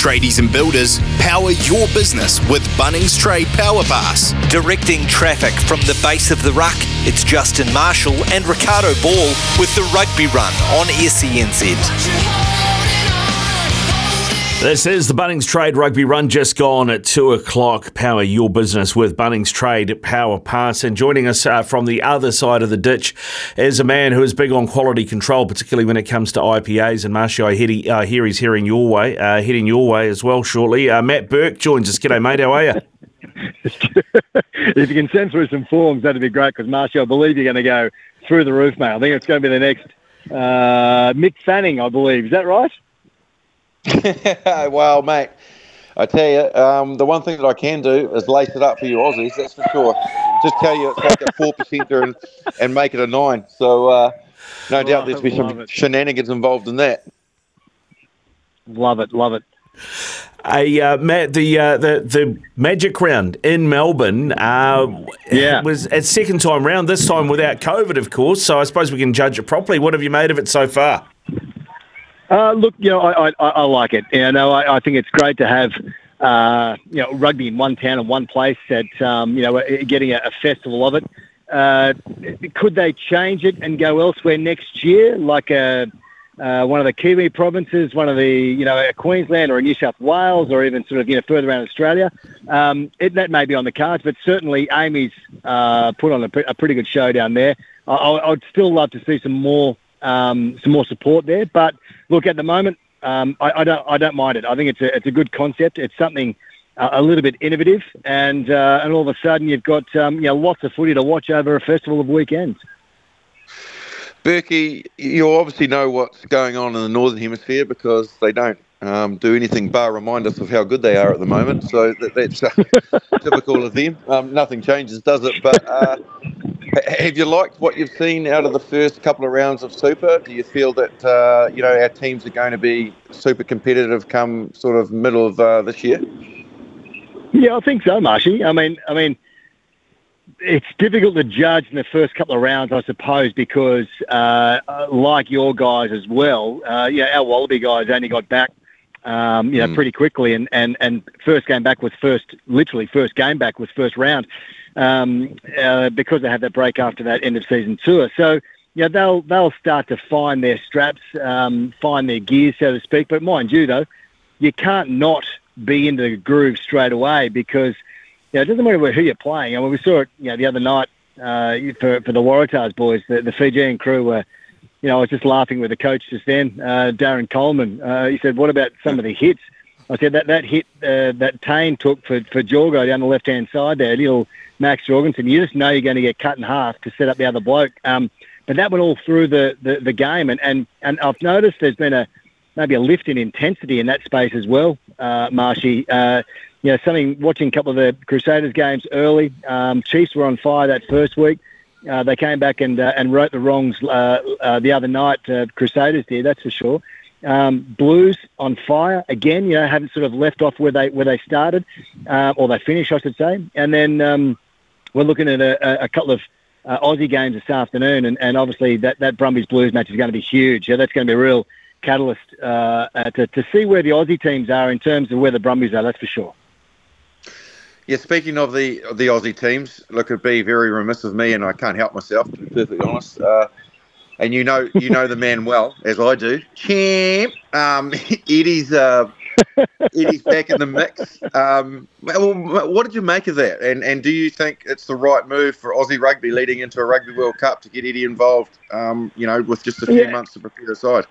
Tradies and builders, power your business with Bunnings Trade Power Pass. Directing traffic from the base of the ruck, it's Justin Marshall and Riccardo Ball with the Rugby Run on SENZ. This is the Bunnings Trade Rugby Run just gone at two o'clock. Power your business with Bunnings Trade Power Pass. And joining us uh, from the other side of the ditch is a man who is big on quality control, particularly when it comes to IPAs. And Marshall, I hear, uh, hear he's hearing your way, uh, heading your way as well shortly. Uh, Matt Burke joins us. G'day, mate. How are you? if you can send through some forms, that'd be great because, Marshall, I believe you're going to go through the roof, mate. I think it's going to be the next uh, Mick Fanning, I believe. Is that right? well, mate, I tell you, um, the one thing that I can do is lace it up for you Aussies, that's for sure. Just tell you it's like a 4% and, and make it a 9. So, uh, no doubt there's be some it. shenanigans involved in that. Love it, love it. Hey, uh, Matt, the, uh, the the Magic Round in Melbourne, uh, yeah, was its second time round. This time without COVID, of course. So I suppose we can judge it properly. What have you made of it so far? Uh, look, you know, I, I, I like it. You know, I, I think it's great to have uh, you know rugby in one town and one place. At um, you know, getting a, a festival of it. Uh, could they change it and go elsewhere next year, like a uh, one of the Kiwi provinces, one of the, you know, Queensland or New South Wales, or even sort of, you know, further around Australia. Um, it, that may be on the cards, but certainly AAMI's uh, put on a, a, pretty good show down there. I, I, would still love to see some more um, some more support there. But look, at the moment, um, I, I, don't I don't mind it. I think it's a it's a good concept. It's something uh, a little bit innovative, and uh, and all of a sudden you've got um, you know lots of footy to watch over a festival of weekends. Berkey, you obviously know what's going on in the northern hemisphere because they don't um, do anything bar remind us of how good they are at the moment. So that, that's uh, typical of them. Um, nothing changes, does it? But uh, have you liked what you've seen out of the first couple of rounds of Super? Do you feel that uh, you know our teams are going to be super competitive come sort of middle of uh, this year? Yeah, I think so, Marshy. I mean, I mean, it's difficult to judge in the first couple of rounds, I suppose, because uh, like your guys as well, uh, yeah, our Wallaby guys only got back, um, you know, mm. pretty quickly, and, and and first game back was first, literally first game back was first round um, uh, because they had that break after that end of season tour. So yeah, they'll they'll start to find their straps, um, find their gears, so to speak. But mind you, though, you can't not be into the groove straight away because you know, it doesn't matter who you're playing. I mean, we saw it you know the other night uh, for for the Waratahs boys, the, the Fijian crew were. You know, I was just laughing with the coach just then, uh, Darren Coleman. Uh, he said, "What about some of the hits?" I said that that hit uh, that Tane took for for Jorgo down the left hand side there, little Max Jorgensen, you just know you're going to get cut in half to set up the other bloke. Um, but that went all through the, the, the game, and, and, and I've noticed there's been a maybe a lift in intensity in that space as well, uh, Marshy. Uh, you know, something watching a couple of the Crusaders games early. Um, Chiefs were on fire that first week. Uh, they came back and uh, and wrote the wrongs uh, uh, the other night. Uh, Crusaders did, that's for sure. Um, Blues on fire again. You know, haven't sort of left off where they where they started, uh, or they finished, I should say. And then um, we're looking at a, a couple of uh, Aussie games this afternoon, and, and obviously that, that Brumbies Blues match is going to be huge. Yeah, that's going to be a real catalyst uh, uh, to, to see where the Aussie teams are in terms of where the Brumbies are, that's for sure. Yeah, speaking of the the Aussie teams, look, it'd be very remiss of me, and I can't help myself, to be perfectly honest. Uh, and you know, you know the man well, as I do. Champ, um, Eddie's uh, Eddie's back in the mix. Um, well, what did you make of that? And and do you think it's the right move for Aussie rugby leading into a Rugby World Cup to get Eddie involved? Um, you know, with just a few yeah. months to prepare the side.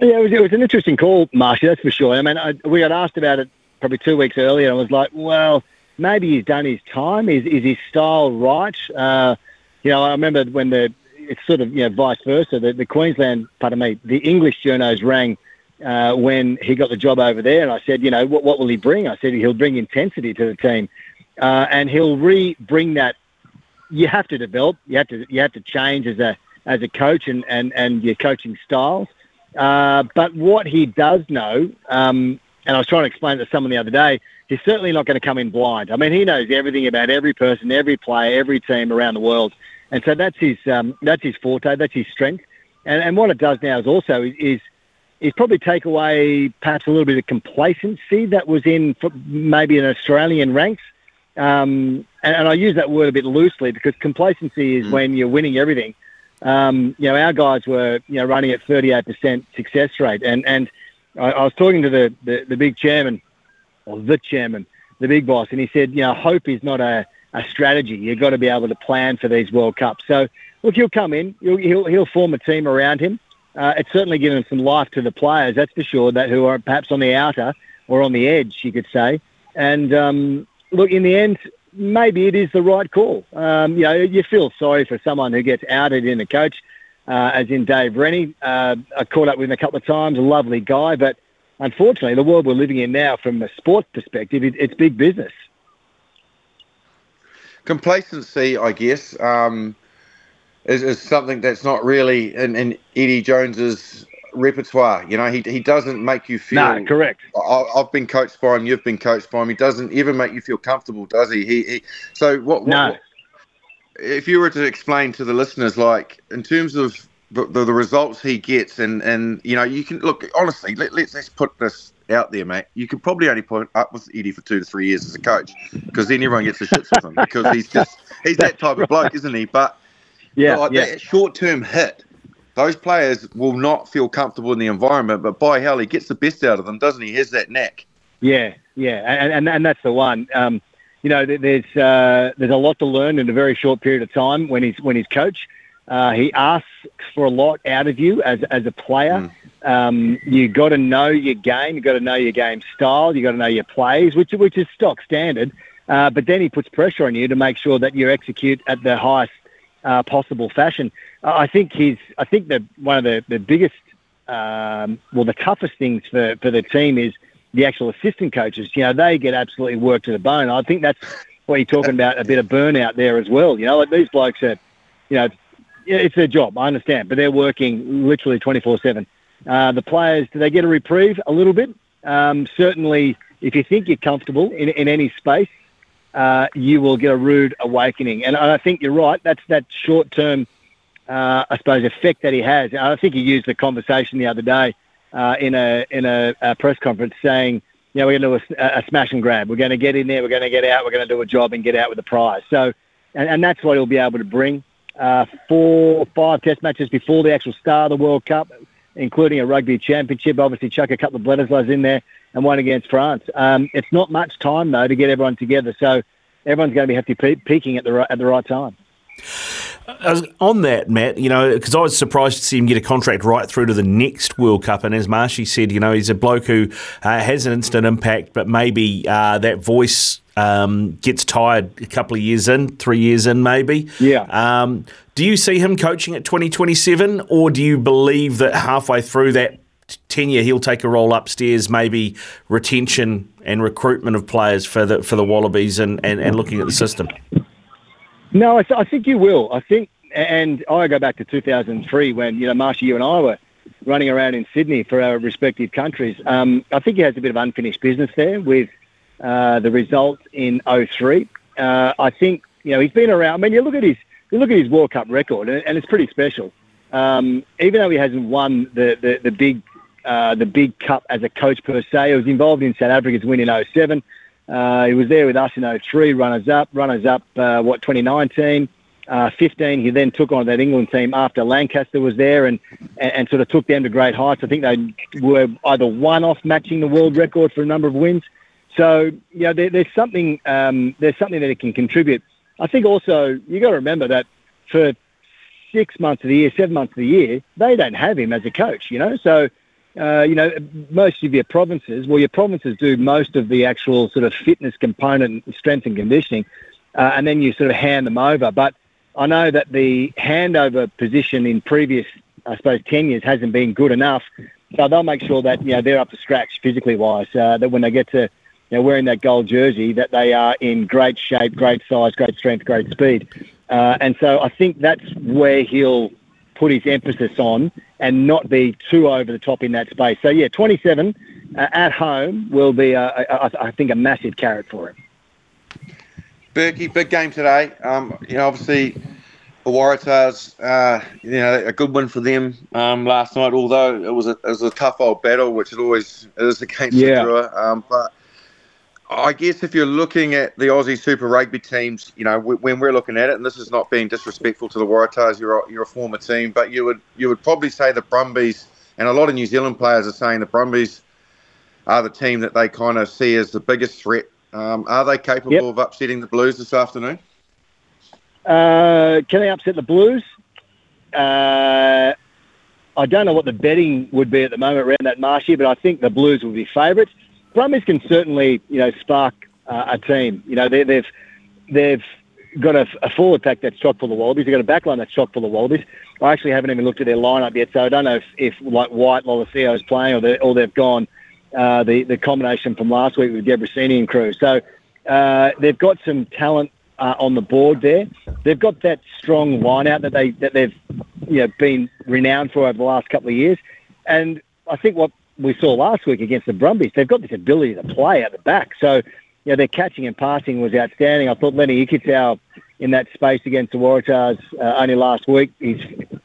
Yeah, it was, it was an interesting call, Marshy. That's for sure. I mean, I, we got asked about it probably two weeks earlier, and I was like, well, maybe he's done his time. Is is his style right? Uh, you know, I remember when the it's sort of you know vice versa. The, the Queensland, pardon me, the English journos rang uh, when he got the job over there. And I said, you know, what, what will he bring? I said he'll bring intensity to the team, uh, and he'll re-bring that. You have to develop. You have to. You have to change as a as a coach and and and your coaching styles. Uh, but what he does know, um, and I was trying to explain it to someone the other day, he's certainly not going to come in blind. I mean, he knows everything about every person, every player, every team around the world, and so that's his um, that's his forte, that's his strength. And, and what it does now is also is is probably take away perhaps a little bit of complacency that was in maybe an Australian ranks. Um, and, and, I use that word a bit loosely because complacency is mm. when you're winning everything. Um, you know, our guys were you know running at 38% success rate, and and I, I was talking to the, the, the big chairman or the chairman, the big boss, and he said, you know, hope is not a, a strategy. You've got to be able to plan for these World Cups. So look, he'll come in, he'll he'll, he'll form a team around him. Uh, it's certainly given some life to the players, that's for sure, that who are perhaps on the outer or on the edge, you could say. And um, look, in the end, maybe it is the right call. Um, you know, you feel sorry for someone who gets outed in a coach, uh, as in Dave Rennie. Uh, I caught up with him a couple of times, a lovely guy, but unfortunately, the world we're living in now, from a sports perspective, it, it's big business. Complacency, I guess, um, is, is something that's not really in, in Eddie Jones's repertoire. You know, he, he doesn't make you feel. No, correct. I, have been coached by him. You've been coached by him. He doesn't even make you feel comfortable, does he? He, he so what? what no. If you were to explain to the listeners, like in terms of the, the, the, results he gets, and, and you know, you can look honestly. Let, let's let's put this out there, mate. You could probably only put up with Eddie for two to three years as a coach, because then everyone gets the shits with him because he's just he's that type of bloke, isn't he? But yeah, like yeah. that short term hit those players will not feel comfortable in the environment. But by hell, he gets the best out of them, doesn't he? He has that knack. Yeah, yeah, and and, and that's the one. Um, you know, there's uh, there's a lot to learn in a very short period of time when he's when he's coach. Uh, he asks for a lot out of you as as a player. Mm. Um, you got to know your game. You got to know your game style. You got to know your plays, which which is stock standard. Uh, but then he puts pressure on you to make sure that you execute at the highest uh, possible fashion. I think he's. I think that one of the the biggest, um, well, the toughest things for for the team is the actual assistant coaches. You know, they get absolutely worked to the bone. I think that's what you're talking about. A bit of burnout there as well. You know, like these blokes are, you know, it's their job. I understand, but they're working literally 24 seven. Uh, the players, do they get a reprieve a little bit? Um, certainly, if you think you're comfortable in, in any space, uh, you will get a rude awakening. And I think you're right. That's that short term uh, I suppose, effect that he has. I think he used the conversation the other day uh, in a in a, a, press conference saying, you know, we're going to do a, a, smash and grab. We're going to get in there. We're going to get out. We're going to do a job and get out with a prize. So, and, and that's what he'll be able to bring. Uh, four, five test matches before the actual start of the World Cup, including a rugby championship. Obviously, chuck a couple of Bledisloes in there and one against France. Um, it's not much time though to get everyone together. So everyone's going to be have to be peaking at the right, at the right time. on that, Matt, you know, because I was surprised to see him get a contract right through to the next World Cup. And as Marshy said, you know, he's a bloke who uh, has an instant impact, but maybe uh, that voice um, gets tired a couple of years in, three years in, maybe. Yeah. Um, do you see him coaching at 2027, or do you believe that halfway through that tenure he'll take a role upstairs, maybe retention and recruitment of players for the for the Wallabies and, and, and looking at the system? No, I, th- I think you will. I think, and I go back to 2003 when you know, Marsha, you and I were running around in Sydney for our respective countries. Um, I think he has a bit of unfinished business there with uh, the result in 03. Uh, I think you know he's been around. I mean, you look at his you look at his World Cup record, and, and it's pretty special. Um, even though he hasn't won the the, the big uh, the big cup as a coach per se, he was involved in South Africa's win in 07. Uh, he was there with us in 03, runners up, runners up, uh, what, 2019. Uh, 15, he then took on that England team after Lancaster was there and, and, and, sort of took them to great heights. I think they were either one off matching the world record for a number of wins. So, you know, there, there's something um, there's something that it can contribute. I think also you got to remember that for six months of the year, seven months of the year, they don't have him as a coach, you know. So uh, you know, most of your provinces, well, your provinces do most of the actual sort of fitness component, strength and conditioning, uh, and then you sort of hand them over. But I know that the handover position in previous, I suppose, 10 years hasn't been good enough. So they'll make sure that, you know, they're up to scratch physically wise, uh, that when they get to, you know, wearing that gold jersey, that they are in great shape, great size, great strength, great speed. Uh, and so I think that's where he'll put his emphasis on and not be too over the top in that space. So yeah, 27 uh, at home will be, a, a, a, I think, a massive carrot for him. Berkey, big game today. Um, you know, obviously, the Waratahs, uh, you know, a good win for them um, last night. Although it was a it was a tough old battle, which it always is against Yeah. the Drua. Um, but I guess if you're looking at the Aussie Super Rugby teams, you know, when we're looking at it, and this is not being disrespectful to the Waratahs, you're a, you're a former team, but you would you would probably say the Brumbies, and a lot of New Zealand players are saying the Brumbies are the team that they kind of see as the biggest threat. Um, are they capable Yep. of upsetting the Blues this afternoon? Uh, can they upset the Blues? Uh, I don't know what the betting would be at the moment around that Marshy, but I think the Blues will be favourites. Brumbies can certainly, you know, spark uh, a team. You know, they, they've they've got a, a forward pack that's chock full of Wallabies. They've got a back line that's chock full of Wallabies. I actually haven't even looked at their lineup yet, so I don't know if, if like White, Lolesio is playing or, or they've gone uh, the, the combination from last week with Debreczeni and crew. So uh, they've got some talent uh, on the board there. They've got that strong line out that they that they've you know been renowned for over the last couple of years. And I think what we saw last week against the Brumbies, they've got this ability to play at the back. So you know their catching and passing was outstanding. I thought Lenny Ikitau in that space against the Waratahs uh, only last week. He's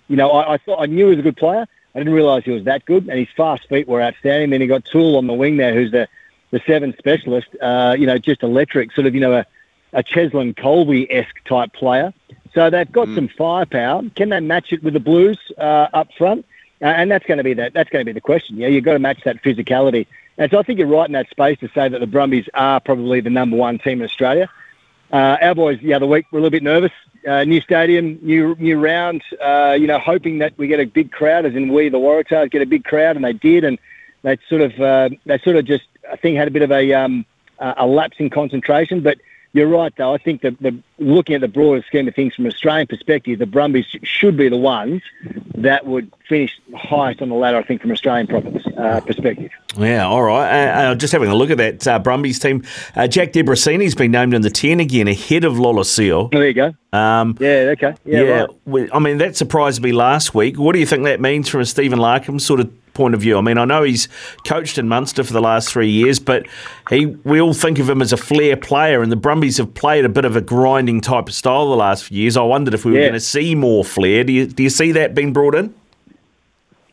you know I, I thought I knew he was a good player. I didn't realise he was that good, and his fast feet were outstanding. Then he got Toole on the wing there, who's the the seven specialist. Uh, you know, just electric, sort of you know a a Cheslin Kolbe esque type player. So they've got some firepower. Can they match it with the Blues uh, up front? Uh, and that's going to be that. That's going to be the question. Yeah, you've got to match that physicality. And so I think you're right in that space to say that the Brumbies are probably the number one team in Australia. Uh, our boys the other week were a little bit nervous. Uh, new stadium, new new round. Uh, you know, hoping that we get a big crowd, as in we the Waratahs get a big crowd, and they did. And they sort of uh, they sort of just I think had a bit of a um, a lapse in concentration, but. You're right, though. I think that the looking at the broader scheme of things from an Australian perspective, the Brumbies should be the ones that would finish highest on the ladder. I think from Australian profits uh, perspective. Yeah, all right. Uh, uh, just having a look at that uh, Brumbies team. Uh, Jack Debreczeni's been named in the 10 again, ahead of Lolesio. There you go. Um, Yeah. Okay. Yeah. yeah, Right. I mean, that surprised me last week. What do you think that means from a Stephen Larkham sort of point of view? I mean, I know he's coached in Munster for the last three years, but he we all think of him as a flair player, and the Brumbies have played a bit of a grinding type of style the last few years. I wondered if we were Yeah. going to see more flair. Do you, do you see that being brought in?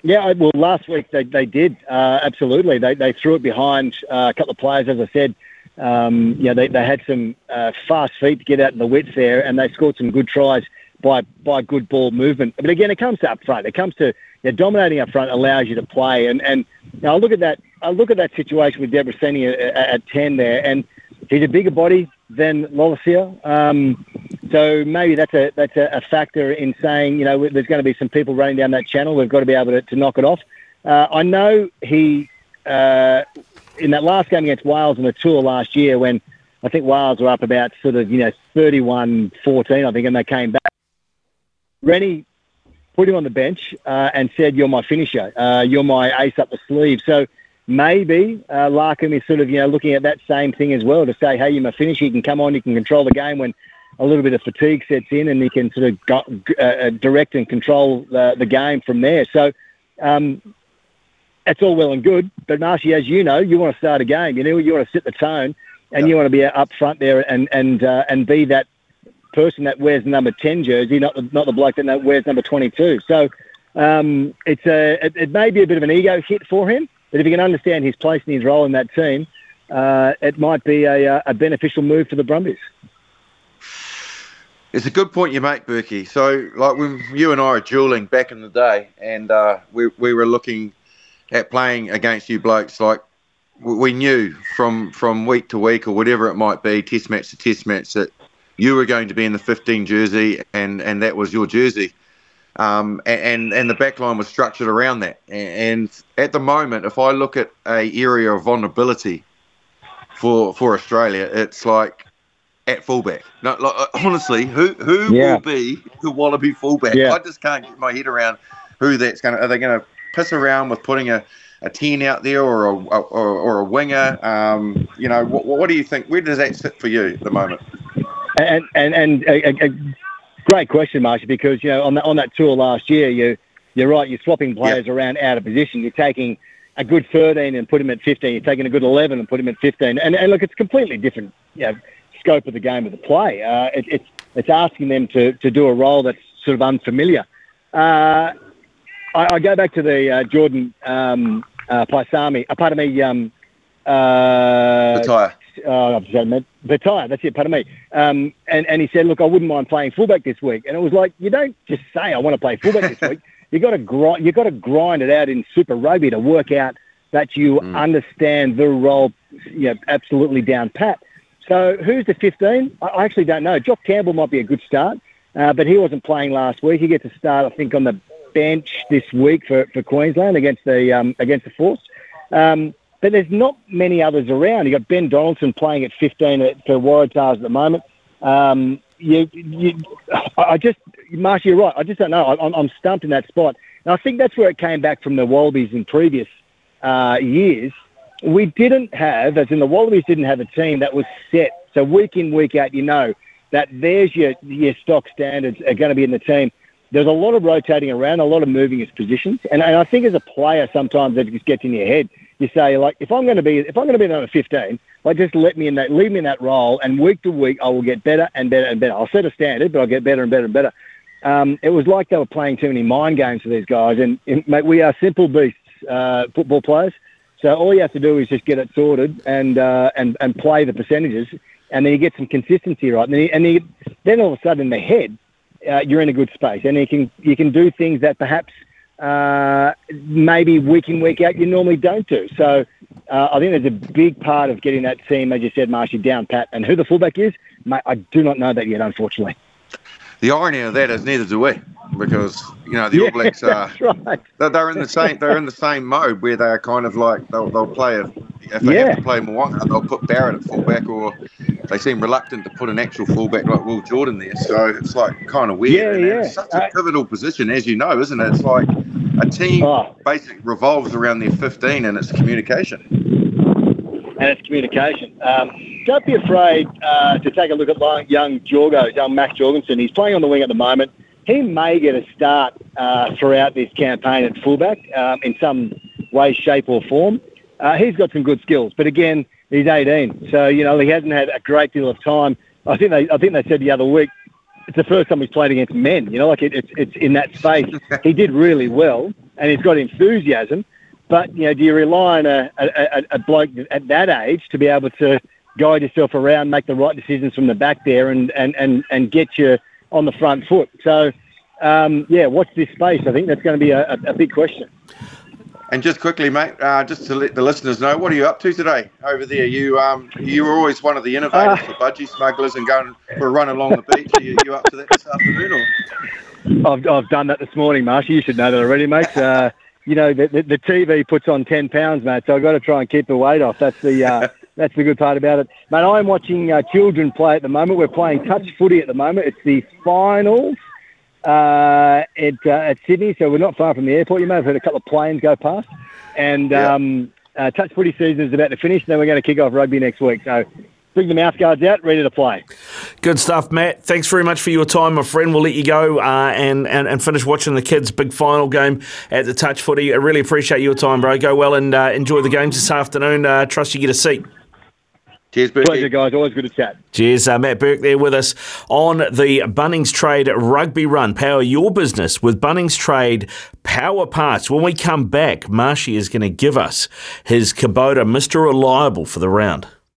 Yeah, well, last week they, they did uh, absolutely. They, they threw it behind uh, a couple of players, as I said. Um, you know, they, they had some uh, fast feet to get out in the width there, and they scored some good tries by by good ball movement. But again, it comes to up front. It comes to know, dominating up front allows you to play. And and you know, I look at that. I look at that situation with Debreczeni at, at, at ten there, and he's a bigger body than Lolesio. Um, so maybe that's a that's a, a factor in saying you know there's going to be some people running down that channel. We've got to be able to, to knock it off. Uh, I know he uh, in that last game against Wales on the tour last year when I think Wales were up about sort of you know 31-14 I think, and they came back. Rennie put him on the bench uh, and said, "You're my finisher. Uh, you're my ace up the sleeve." So maybe uh, Larkham is sort of you know looking at that same thing as well to say, "Hey, you're my finisher. You can come on. You can control the game when a little bit of fatigue sets in, and you can sort of go, uh, uh, direct and control the, the game from there." So. Um, that's all well and good, but Marshy, as you know, you want to start a game. You know, you want to set the tone, and you want to be up front there and and uh, and be that person that wears number ten jersey, not the, not the bloke that wears number twenty two. So um, it's a it, it may be a bit of an ego hit for him, but if he can understand his place and his role in that team, uh, it might be a, a beneficial move for the Brumbies. It's a good point you make, Berkey. So, like when you and I are dueling back in the day, and uh, we we were looking at playing against you blokes, like we knew from from week to week or whatever it might be, test match to test match, that you were going to be in the 15 jersey, and and that was your jersey. Um, and and the back line was structured around that. And at the moment, if I look at a area of vulnerability for for Australia, it's like at fullback. No, like, uh, honestly, who who Yeah. will be the Wallaby fullback? Yeah. I just can't get my head around who that's going to. Are they going to piss around with putting a, a ten out there or a or, or a winger? Um, you know, what, what do you think? Where does that sit for you at the moment? And and and a, a, great question, Marsha, because you know on that on that tour last year, you you're right. You're swapping players around out of position. You're taking a good 13 and put him at 15. You're taking a good 11 and put him at 15. And and look, it's completely different. You know, scope of the game of the play. Uh, it, it's it's asking them to, to do a role that's sort of unfamiliar. Uh, I, I, go back to the uh, Jordan um, uh, Paisami, uh, pardon me, um, uh, Retire. Uh, Petaia, that's it, pardon me. Um, and, and he said, look, I wouldn't mind playing fullback this week. And it was like, you don't just say, I want to play fullback this week. You got to grind. You got to grind it out in Super Rugby to work out that you mm. understand the role, you know, absolutely down pat. So who's the 15? I actually don't know. Jock Campbell might be a good start, uh, but he wasn't playing last week. He gets a start, I think, on the bench this week for, for Queensland against the um, against the Force. Um, but there's not many others around. You've got Ben Donaldson playing at 15 at, for Waratahs at the moment. Um, you, you, I just, Marsha, you're right. I just don't know. I'm, I'm stumped in that spot. And I think that's where it came back from the Wallabies in previous uh, years. We didn't have, as in the Wallabies didn't have a team that was set. So week in, week out, you know that there's your, your stock standards are going to be in the team. There's a lot of rotating around, a lot of moving his positions. And, and I think as a player, sometimes it just gets in your head you say like, if I'm going to be, if I'm going to be number 15, like just let me in that, leave me in that role, and week to week I will get better and better and better. I'll set a standard, but I'll get better and better and better. Um, it was like they were playing too many mind games for these guys, and, and mate, we are simple beasts, uh, football players. So all you have to do is just get it sorted and uh, and and play the percentages, and then you get some consistency right, and then, and then, then all of a sudden in the head, uh, you're in a good space, and you can you can do things that perhaps uh, maybe week in, week out, you normally don't do. So uh, I think there's a big part of getting that team, as you said, Marshy, down pat. And who the fullback is, mate, I do not know that yet, unfortunately. The irony of that is neither do we, because you know the yeah, All Blacks are right. they're, in the same they're in the same mode where they're kind of like they'll, they'll play a, if they yeah. have to play Mo'unga, they'll put Barrett at fullback, or they seem reluctant to put an actual fullback like Will Jordan there. So it's like kind of weird. Yeah, and yeah. It's such a pivotal position, as you know, isn't it? It's like a team oh. basically revolves around their 15 and it's communication. And it's communication. Um, don't be afraid uh, to take a look at young Jorgo, young Max Jorgensen. He's playing on the wing at the moment. He may get a start uh, throughout this campaign at fullback um, in some way, shape, or form. Uh, he's got some good skills, but again, he's 18, so you know he hasn't had a great deal of time. I think they, I think they said the other week it's the first time he's played against men. You know, like it, it's it's in that space. he did really well, and he's got enthusiasm. But you know, do you rely on a, a, a bloke at that age to be able to guide yourself around, make the right decisions from the back there, and and and, and get you on the front foot? So, um, yeah, watch this space. I think that's going to be a, a big question. And just quickly, mate, uh, just to let the listeners know, what are you up to today over there? You um, you were always one of the innovators uh, for budgie smugglers and going for a run along the beach. Are you, you up to that this afternoon? Or? I've, I've done that this morning, Marsha. You should know that already, mate. Uh, you know, the, the, the, TV puts on 10 pounds, mate, so I've got to try and keep the weight off. That's the uh, that's the good part about it. Mate, I'm watching uh, children play at the moment. We're playing touch footy at the moment. It's the finals uh, at, uh, at Sydney, so we're not far from the airport. You may have heard a couple of planes go past. And yeah. um, uh, touch footy season is about to finish, and then we're going to kick off rugby next week. So bring the mouth guards out, ready to play. Good stuff, Matt. Thanks very much for your time, my friend. We'll let you go uh, and, and, and finish watching the kids' big final game at the touch footy. I really appreciate your time, bro. Go well and uh, enjoy the games this afternoon. Uh, trust you get a seat. Cheers, Burke. Pleasure, guys. Always good to chat. Cheers. Uh, Matt Burke there with us on the Bunnings Trade Rugby Run. Power your business with Bunnings Trade Power Pass. When we come back, Marshy is going to give us his Kubota Mr. Reliable for the round.